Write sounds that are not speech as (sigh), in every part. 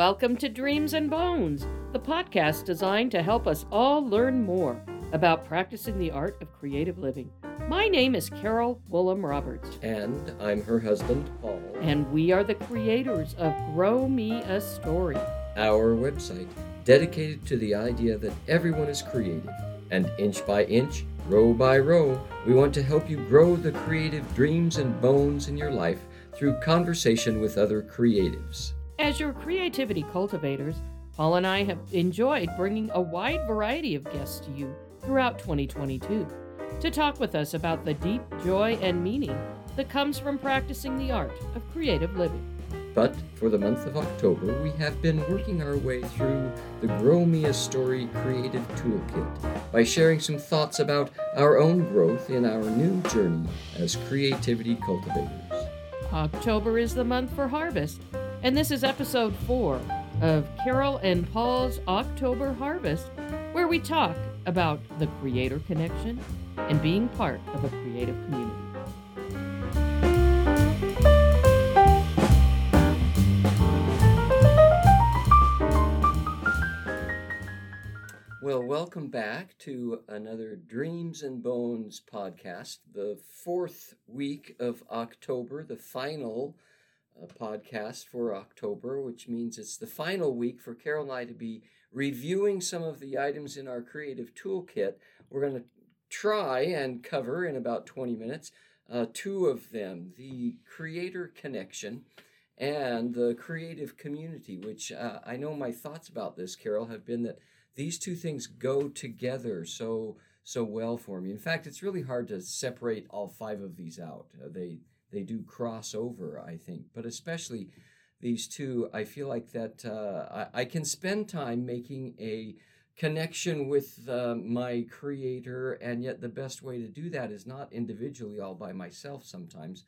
Welcome to Dreams and Bones, the podcast designed to help us all learn more about practicing the art of creative living. My name is Carol Woolham Roberts. And I'm her husband, Paul. And we are the creators of Grow Me a Story, our website dedicated to the idea that everyone is creative. And inch by inch, row by row, we want to help you grow the creative dreams and bones in your life through conversation with other creatives. As your creativity cultivators, Paul and I have enjoyed bringing a wide variety of guests to you throughout 2022 to talk with us about the deep joy and meaning that comes from practicing the art of creative living. But for the month of October, we have been working our way through the Grow Me a Story Creative Toolkit by sharing some thoughts about our own growth in our new journey as creativity cultivators. October is the month for harvest, and this is episode four of Carol and Paul's October Harvest, where we talk about the creator connection and being part of a creative community. Well, welcome back to another Dreams and Bones podcast, the fourth week of October, the final podcast for October, which means it's the final week for Carol and I to be reviewing some of the items in our creative toolkit. We're going to try and cover in about 20 minutes uh, two of them the creator connection and the creative community, which uh, I know my thoughts about this, Carol, have been that these two things go together so so well for me. In fact, it's really hard to separate all five of these out. Uh, they they do cross over, I think, but especially these two, I feel like that uh, I, I, can spend time making a connection with uh, my creator, and yet the best way to do that is not individually all by myself sometimes,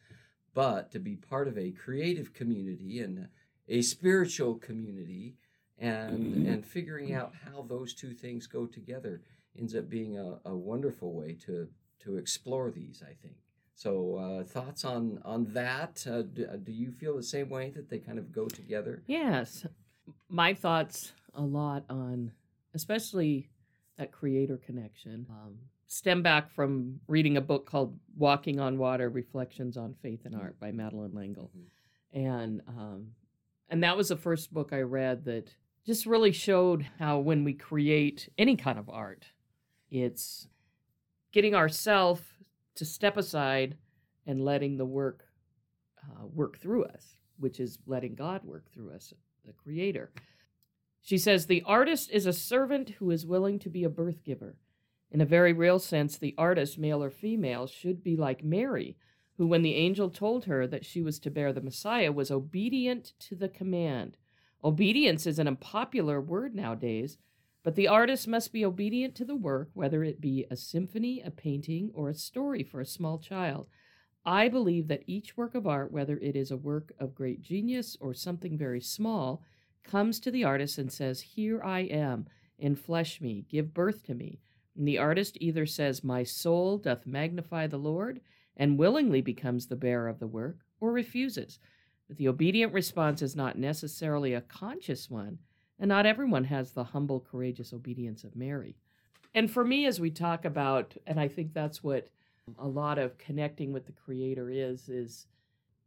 but to be part of a creative community and a spiritual community, and mm-hmm. and figuring out how those two things go together ends up being a, a wonderful way to to explore these. I think. So, uh, thoughts on on that? Uh, do, uh, do, you feel the same way that they kind of go together? Yes, my thoughts a lot on, especially that creator connection. Um, stem back from reading a book called "Walking on Water: Reflections on Faith and Art" by Madeleine L'Engle, mm-hmm. and um, and that was the first book I read that just really showed how when we create any kind of art, it's getting ourselves to step aside and letting the work uh, work through us, which is letting God work through us, the Creator. She says, The artist is a servant who is willing to be a birth giver. In a very real sense, the artist, male or female, should be like Mary, who, when the angel told her that she was to bear the Messiah, was obedient to the command. Obedience is an unpopular word nowadays, but the artist must be obedient to the work, whether it be a symphony, a painting, or a story for a small child. I believe that each work of art, whether it is a work of great genius or something very small, comes to the artist and says, Here I am, enflesh me, give birth to me. And the artist either says, My soul doth magnify the Lord, and willingly becomes the bearer of the work, or refuses. But the obedient response is not necessarily a conscious one and not everyone has the humble, courageous obedience of Mary. And for me, as we talk about, and I think that's what a lot of connecting with the Creator is, is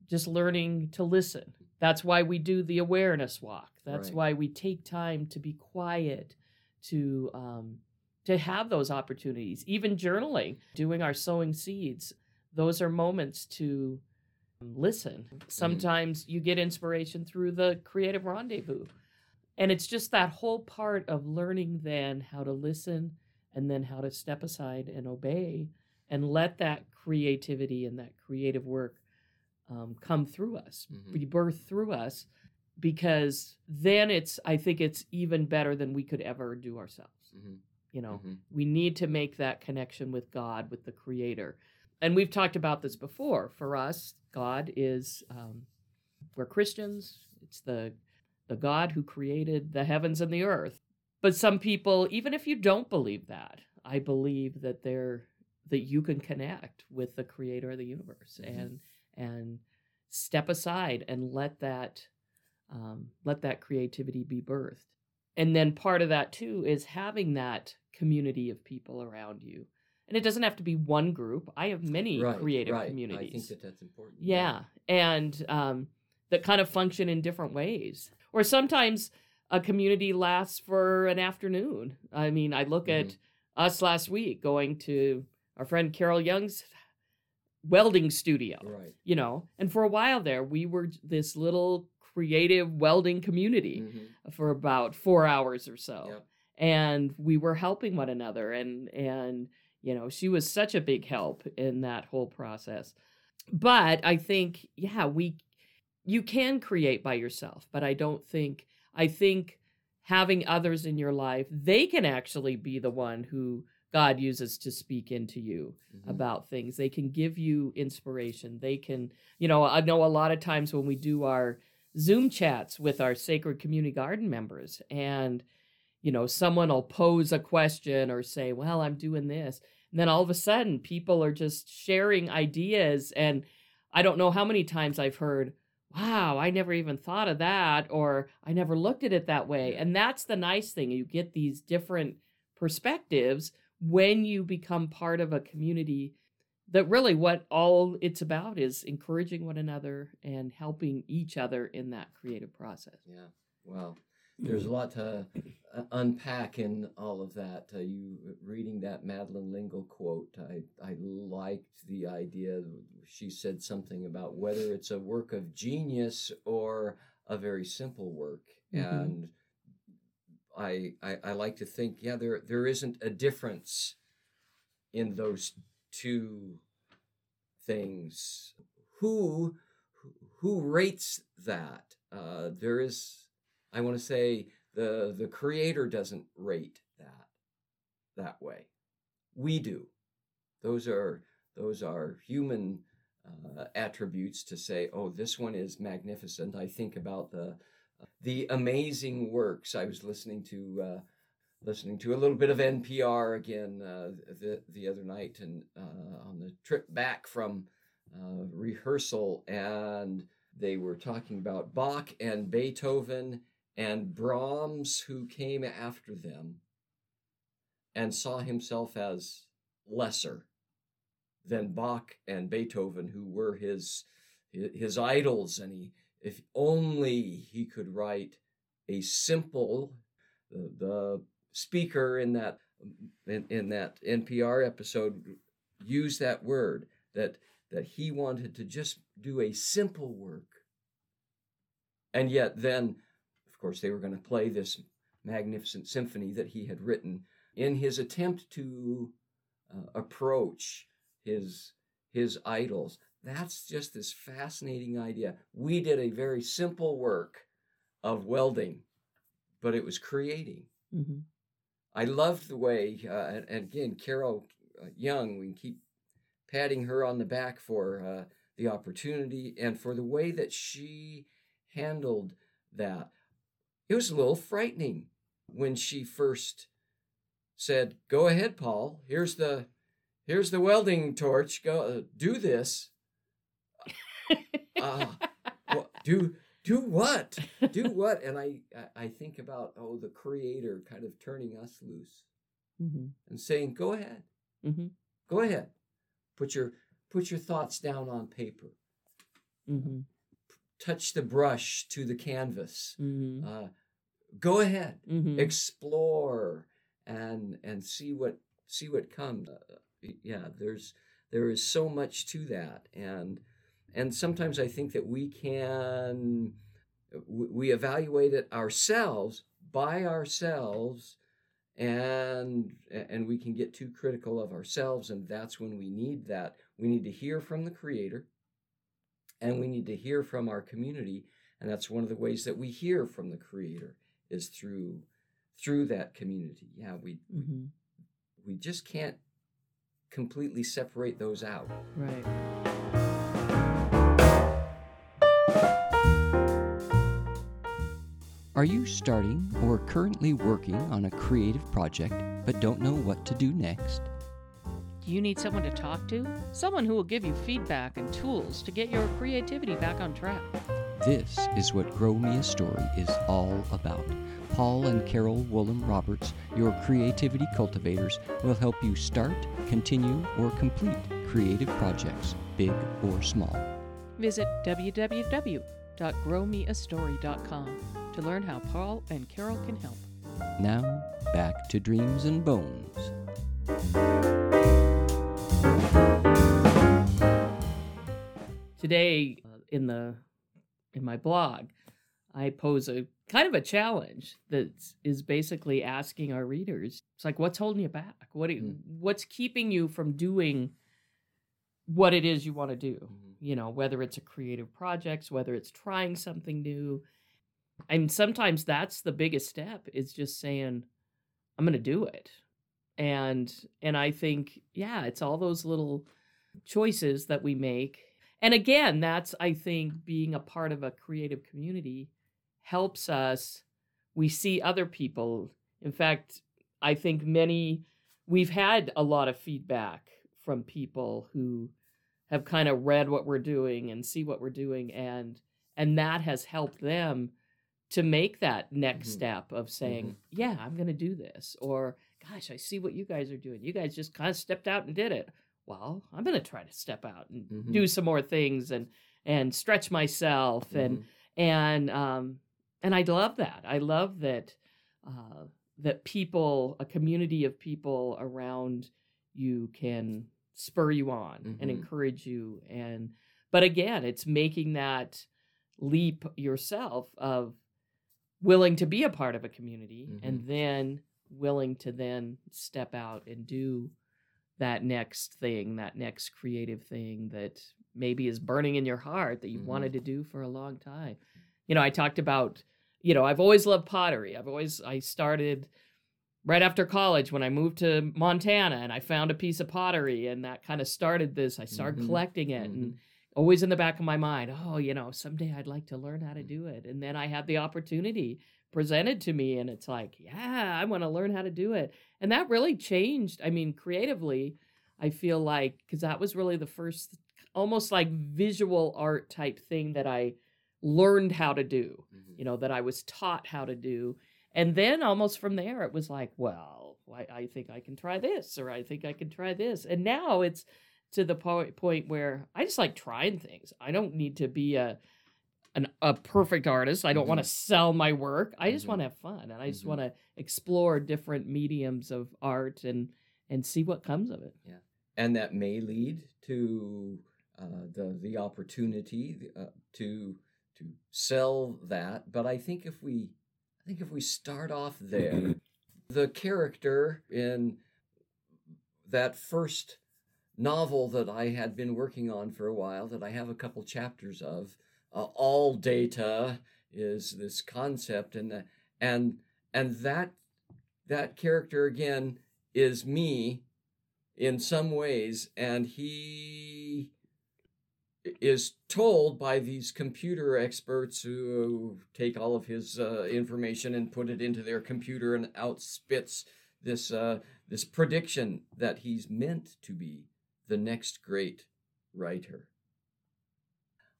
just learning to listen. That's why we do the awareness walk. That's right. why we take time to be quiet, to um, to have those opportunities. Even journaling, doing our sowing seeds, those are moments to listen. Mm-hmm. Sometimes you get inspiration through the creative rendezvous. And it's just that whole part of learning then how to listen and then how to step aside and obey and let that creativity and that creative work um, come through us, mm-hmm. be birthed through us, because then it's, I think it's even better than we could ever do ourselves. Mm-hmm. You know, mm-hmm. we need to make that connection with God, with the Creator. And we've talked about this before. For us, God is, um, we're Christians. It's the the God who created the heavens and the earth. But some people, even if you don't believe that, I believe that there that you can connect with the creator of the universe mm-hmm. and and step aside and let that um, let that creativity be birthed. And then part of that too is having that community of people around you. And it doesn't have to be one group. I have many right, creative right. communities. I think that that's important. Yeah, and um, that kind of function in different ways. Or sometimes a community lasts for an afternoon. I mean, I look Mhm. at us last week going to our friend Carol Young's welding studio, Right. you know, and for a while there, we were this little creative welding community Mhm. for about four hours or so Yep. and we were helping one another and and you know she was such a big help in that whole process but i think yeah we you can create by yourself but i don't think i think having others in your life they can actually be the one who god uses to speak into you Mhm. about things. They can give you inspiration. They can, you know, I know a lot of times when we do our Zoom chats with our Sacred Community Garden members, and, you know, someone will pose a question or say, Well, I'm doing this. And then all of a sudden, people are just sharing ideas. And I don't know how many times I've heard, Wow, I never even thought of that, or I never looked at it that way. And that's the nice thing. You get these different perspectives when you become part of a community that really what all it's about is encouraging one another and helping each other in that creative process. Yeah. Wow. There's a lot to uh, unpack in all of that. Uh, you reading that Madeleine L'Engle quote, I, I liked the idea. She said something about whether it's a work of genius or a very simple work, Mhm. and I, I I like to think, yeah, there there isn't a difference in those two things. Who who rates that? Uh, there is, I want to say, the the creator doesn't rate that that way. We do. Those are those are human uh, attributes to say, oh, this one is magnificent. I think about the the amazing works. I was listening to uh, listening to a little bit of NPR again uh, the the other night, and uh, on the trip back from uh, rehearsal, and they were talking about Bach and Beethoven and Brahms, who came after them, and saw himself as lesser than Bach and Beethoven, who were his his idols, and he if only he could write a simple the, the speaker in that in, in that NPR episode used that word that that he wanted to just do a simple work. And yet then course they were going to play this magnificent symphony that he had written in his attempt to uh, approach his his idols that's just this fascinating idea we did a very simple work of welding but it was creating Mm-hmm. I loved the way, uh, and, and again, Carol uh, Young, we keep patting her on the back for uh, the opportunity and for the way that she handled that. It was a little frightening when she first said, "Go ahead, Paul. Here's the here's the welding torch. Go uh, do this." (laughs) Uh, well, do do what? do what? And I I- I think about oh the creator kind of turning us loose Mm-hmm. and saying go ahead. Mm-hmm. Go ahead. Put your put your thoughts down on paper. Mm-hmm. Touch the brush to the canvas. Mm-hmm. Uh, go ahead. Mm-hmm. Explore and and see what see what comes. Uh, yeah, there's there is so much to that and and sometimes I think that we can we we evaluate it ourselves by ourselves and and we can get too critical of ourselves and that's when we need that we need to hear from the creator and we need to hear from our community and that's one of the ways that we hear from the creator is through through that community yeah we Mm-hmm. we just can't completely separate those out Right. Are you starting or currently working on a creative project but don't know what to do next? You need someone to talk to? Someone who will give you feedback and tools to get your creativity back on track. This is what Grow Me a Story is all about. Paul and Carol Woolham Roberts, your creativity cultivators, will help you start, continue, or complete creative projects, big or small. Visit www.growmeastory.com to learn how Paul and Carol can help. Now, back to Dreams and Bones. Today uh, in the in my blog, I pose a kind of a challenge that is basically asking our readers. It's like, what's holding you back? What do you, Mm. what's keeping you from doing what it is you want to do? Mhm. You know, whether it's a creative projects, whether it's trying something new. And sometimes that's the biggest step is just saying, I'm going to do it. And and I think, yeah, it's all those little choices that we make. And again, that's I think being a part of a creative community helps us we see other people. In fact, I think many we've had a lot of feedback from people who have kind of read what we're doing and see what we're doing and and that has helped them to make that next Mhm. step of saying, Mhm. "Yeah, I'm going to do this," or "Gosh, I see what you guys are doing. You guys just kind of stepped out and did it." Well, I'm going to try to step out and Mhm. do some more things and and stretch myself and Mhm. and um and I love that. I love that uh, that people, a community of people around you, can spur you on and Mhm. encourage you. And but again, it's making that leap yourself of willing to be a part of a community and then willing to then step out and do that next thing, that next creative thing that maybe is burning in your heart that you've Mhm. wanted to do for a long time. You know, I talked about, you know, I've always loved pottery. I've always I started right after college when I moved to Montana and I found a piece of pottery and that kind of started this. I started Mhm. collecting it Mhm. and always in the back of my mind, oh, you know, someday I'd like to learn how to Mm. do it. And then I had the opportunity presented to me and it's like, yeah, I want to learn how to do it. And that really changed. I mean, creatively, I feel like cuz that was really the first almost like visual art type thing that I learned how to do, Mhm. you know, that I was taught how to do. And then almost from there it was like, well, I, I think I can try this or I think I can try this. And now it's to the po- point where I just like trying things. I don't need to be a an, a perfect artist. I don't want to sell my work. I just Mhm. want to have fun and I just Mhm. want to explore different mediums of art and and see what comes of it. Yeah, and that may lead to uh, the the opportunity uh, to to sell that. But I think if we I think if we start off there, (clears throat) the character in that first novel that I had been working on for a while, that I have a couple chapters of, uh, all data is this concept, and the, and and that that character again is me in some ways, and he is told by these computer experts who take all of his uh, information and put it into their computer and outspits this uh, this prediction that he's meant to be the next great writer.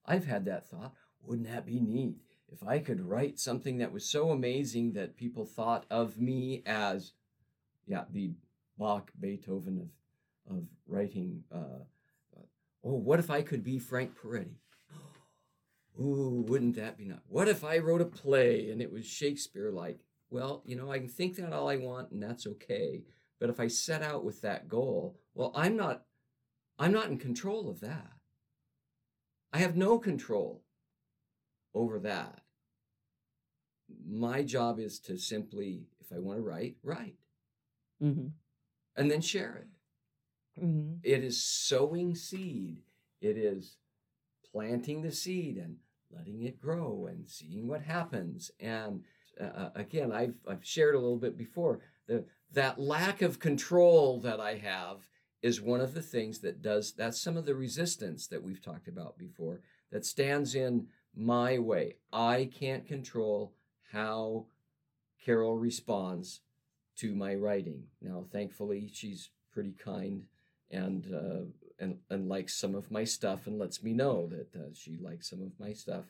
I've had that thought. Wouldn't that be neat if I could write something that was so amazing that people thought of me as, yeah, the Bach, Beethoven of of writing. Uh, uh, oh, what if I could be Frank Peretti? (gasps) Ooh, wouldn't that be nice? What if I wrote a play and it was Shakespeare like? Well, you know, I can think that all I want and that's okay. But if I set out with that goal, well, I'm not I'm not in control of that. I have no control over that. My job is to simply, if I want to write, write Mm-hmm. and then share it. Mm-hmm. It is sowing seed. It is planting the seed and letting it grow and seeing what happens. And uh, again, I've I've shared a little bit before the that lack of control that I have is one of the things that does that's some of the resistance that we've talked about before that stands in my way. I can't control how Carol responds to my writing. Now, thankfully, she's pretty kind and uh, and and likes some of my stuff and lets me know that uh, she likes some of my stuff.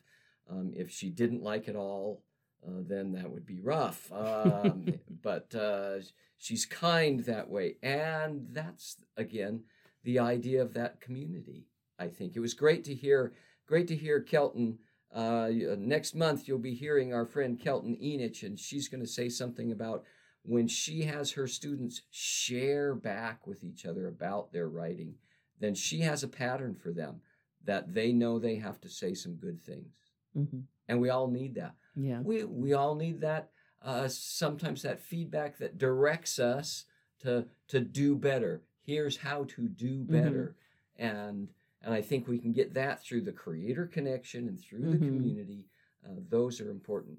Um, if she didn't like it all, uh, then that would be rough. Um, (laughs) but uh, she's kind that way. And that's, again, the idea of that community, I think. It was great to hear, great to hear Kelton. Uh, next month, you'll be hearing our friend Kelton Enich, and she's going to say something about when she has her students share back with each other about their writing, then she has a pattern for them that they know they have to say some good things. Mm-hmm. And we all need that. Yeah. We, we all need that, uh, sometimes that feedback that directs us to, to do better. Here's how to do Mm-hmm. better. And, and I think we can get that through the creator connection and through the Mhm. community. Uh, those are important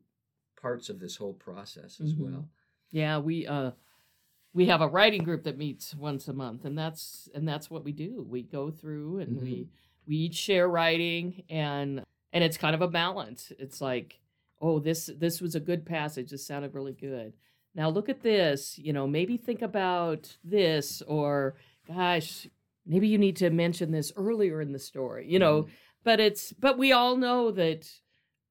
parts of this whole process as Mhm. well. Yeah, we uh we have a writing group that meets once a month and that's and that's what we do. We go through and we we each share writing and and it's kind of a balance. It's like, oh, this this was a good passage. This sounded really good. Now look at this, you know, maybe think about this or gosh, maybe you need to mention this earlier in the story. You know, Mhm. but it's but we all know that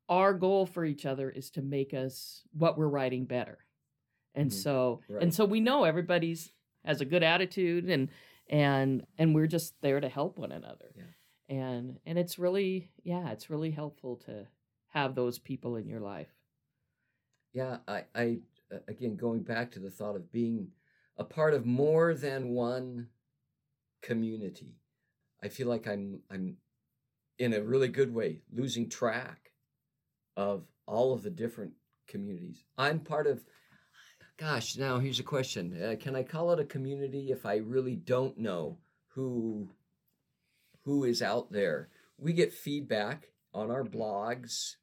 our goal for each other is to make us what we're writing better and Mhm. so Right. and so we know everybody's has a good attitude and and and we're just there to help one another Yeah. and and it's really yeah it's really helpful to have those people in your life Yeah, I, I uh, again going back to the thought of being a part of more than one community. I feel like I'm I'm in a really good way losing track of all of the different communities. I'm part of gosh, now here's a question. Uh, can I call it a community if I really don't know who who is out there? We get feedback on our blogs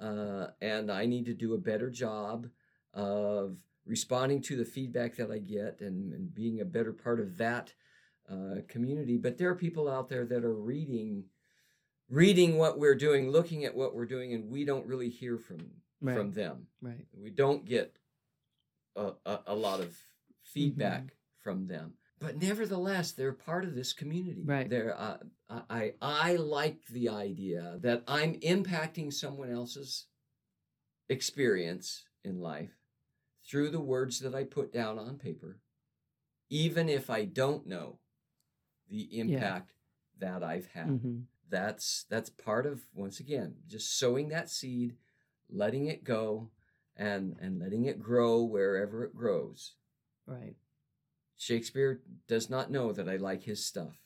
uh, and I need to do a better job of responding to the feedback that I get and, and being a better part of that uh, community. But there are people out there that are reading, reading what we're doing, looking at what we're doing, and we don't really hear from from them. right We don't get a, a, a lot of feedback from them. But nevertheless, they're part of this community. Right. They're, uh, I, I like the idea that I'm impacting someone else's experience in life through the words that I put down on paper, even if I don't know the impact that I've had. Hmm that's that's part of once again just sowing that seed letting it go and and letting it grow wherever it grows. Right shakespeare does not know that i like his stuff.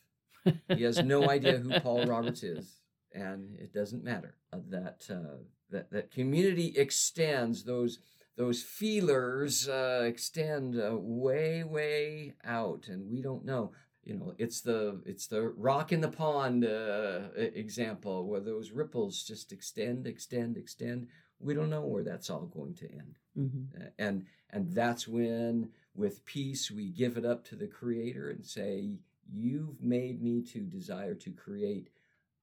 (laughs) He has no idea who paul roberts is and it doesn't matter Uh, that uh, that that community extends those those feelers uh, extend uh, way way out and we don't know. You know it's the it's the rock in the pond uh, example where those ripples just extend extend extend. We don't know where that's all going to end. Hmm Uh, and and that's when with peace we give it up to the creator and say you've made me to desire to create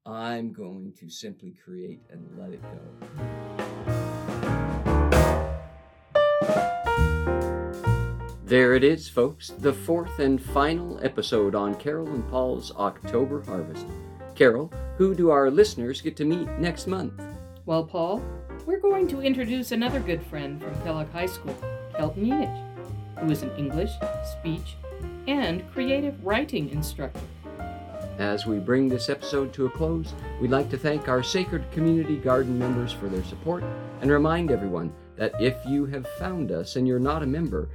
i'm going to simply create and let it go There it is, folks, the fourth and final episode on Carol and Paul's October Harvest. Carol, who do our listeners get to meet next month? well paul we're going to introduce another good friend from kellogg high school kelton enich who is an english speech and creative writing instructor As we bring this episode to a close, we'd like to thank our Sacred Community Garden members for their support and remind everyone that if you have found us and you're not a member,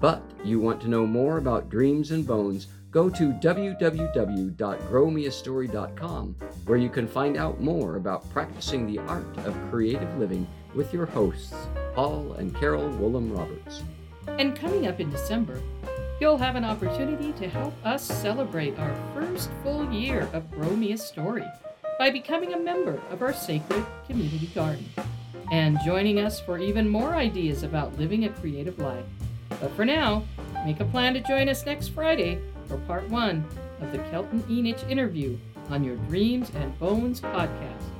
but you want to know more about Dreams and Bones, go to www.growmeastory.com where you can find out more about practicing the art of creative living with your hosts, Paul and Carol Woolham Roberts. And coming up in December, you'll have an opportunity to help us celebrate our first full year of Grow Me a Story by becoming a member of our sacred community garden and joining us for even more ideas about living a creative life. But for now, make a plan to join us next Friday for part one of the Kelton Enich interview on your Dreams and Bones podcast.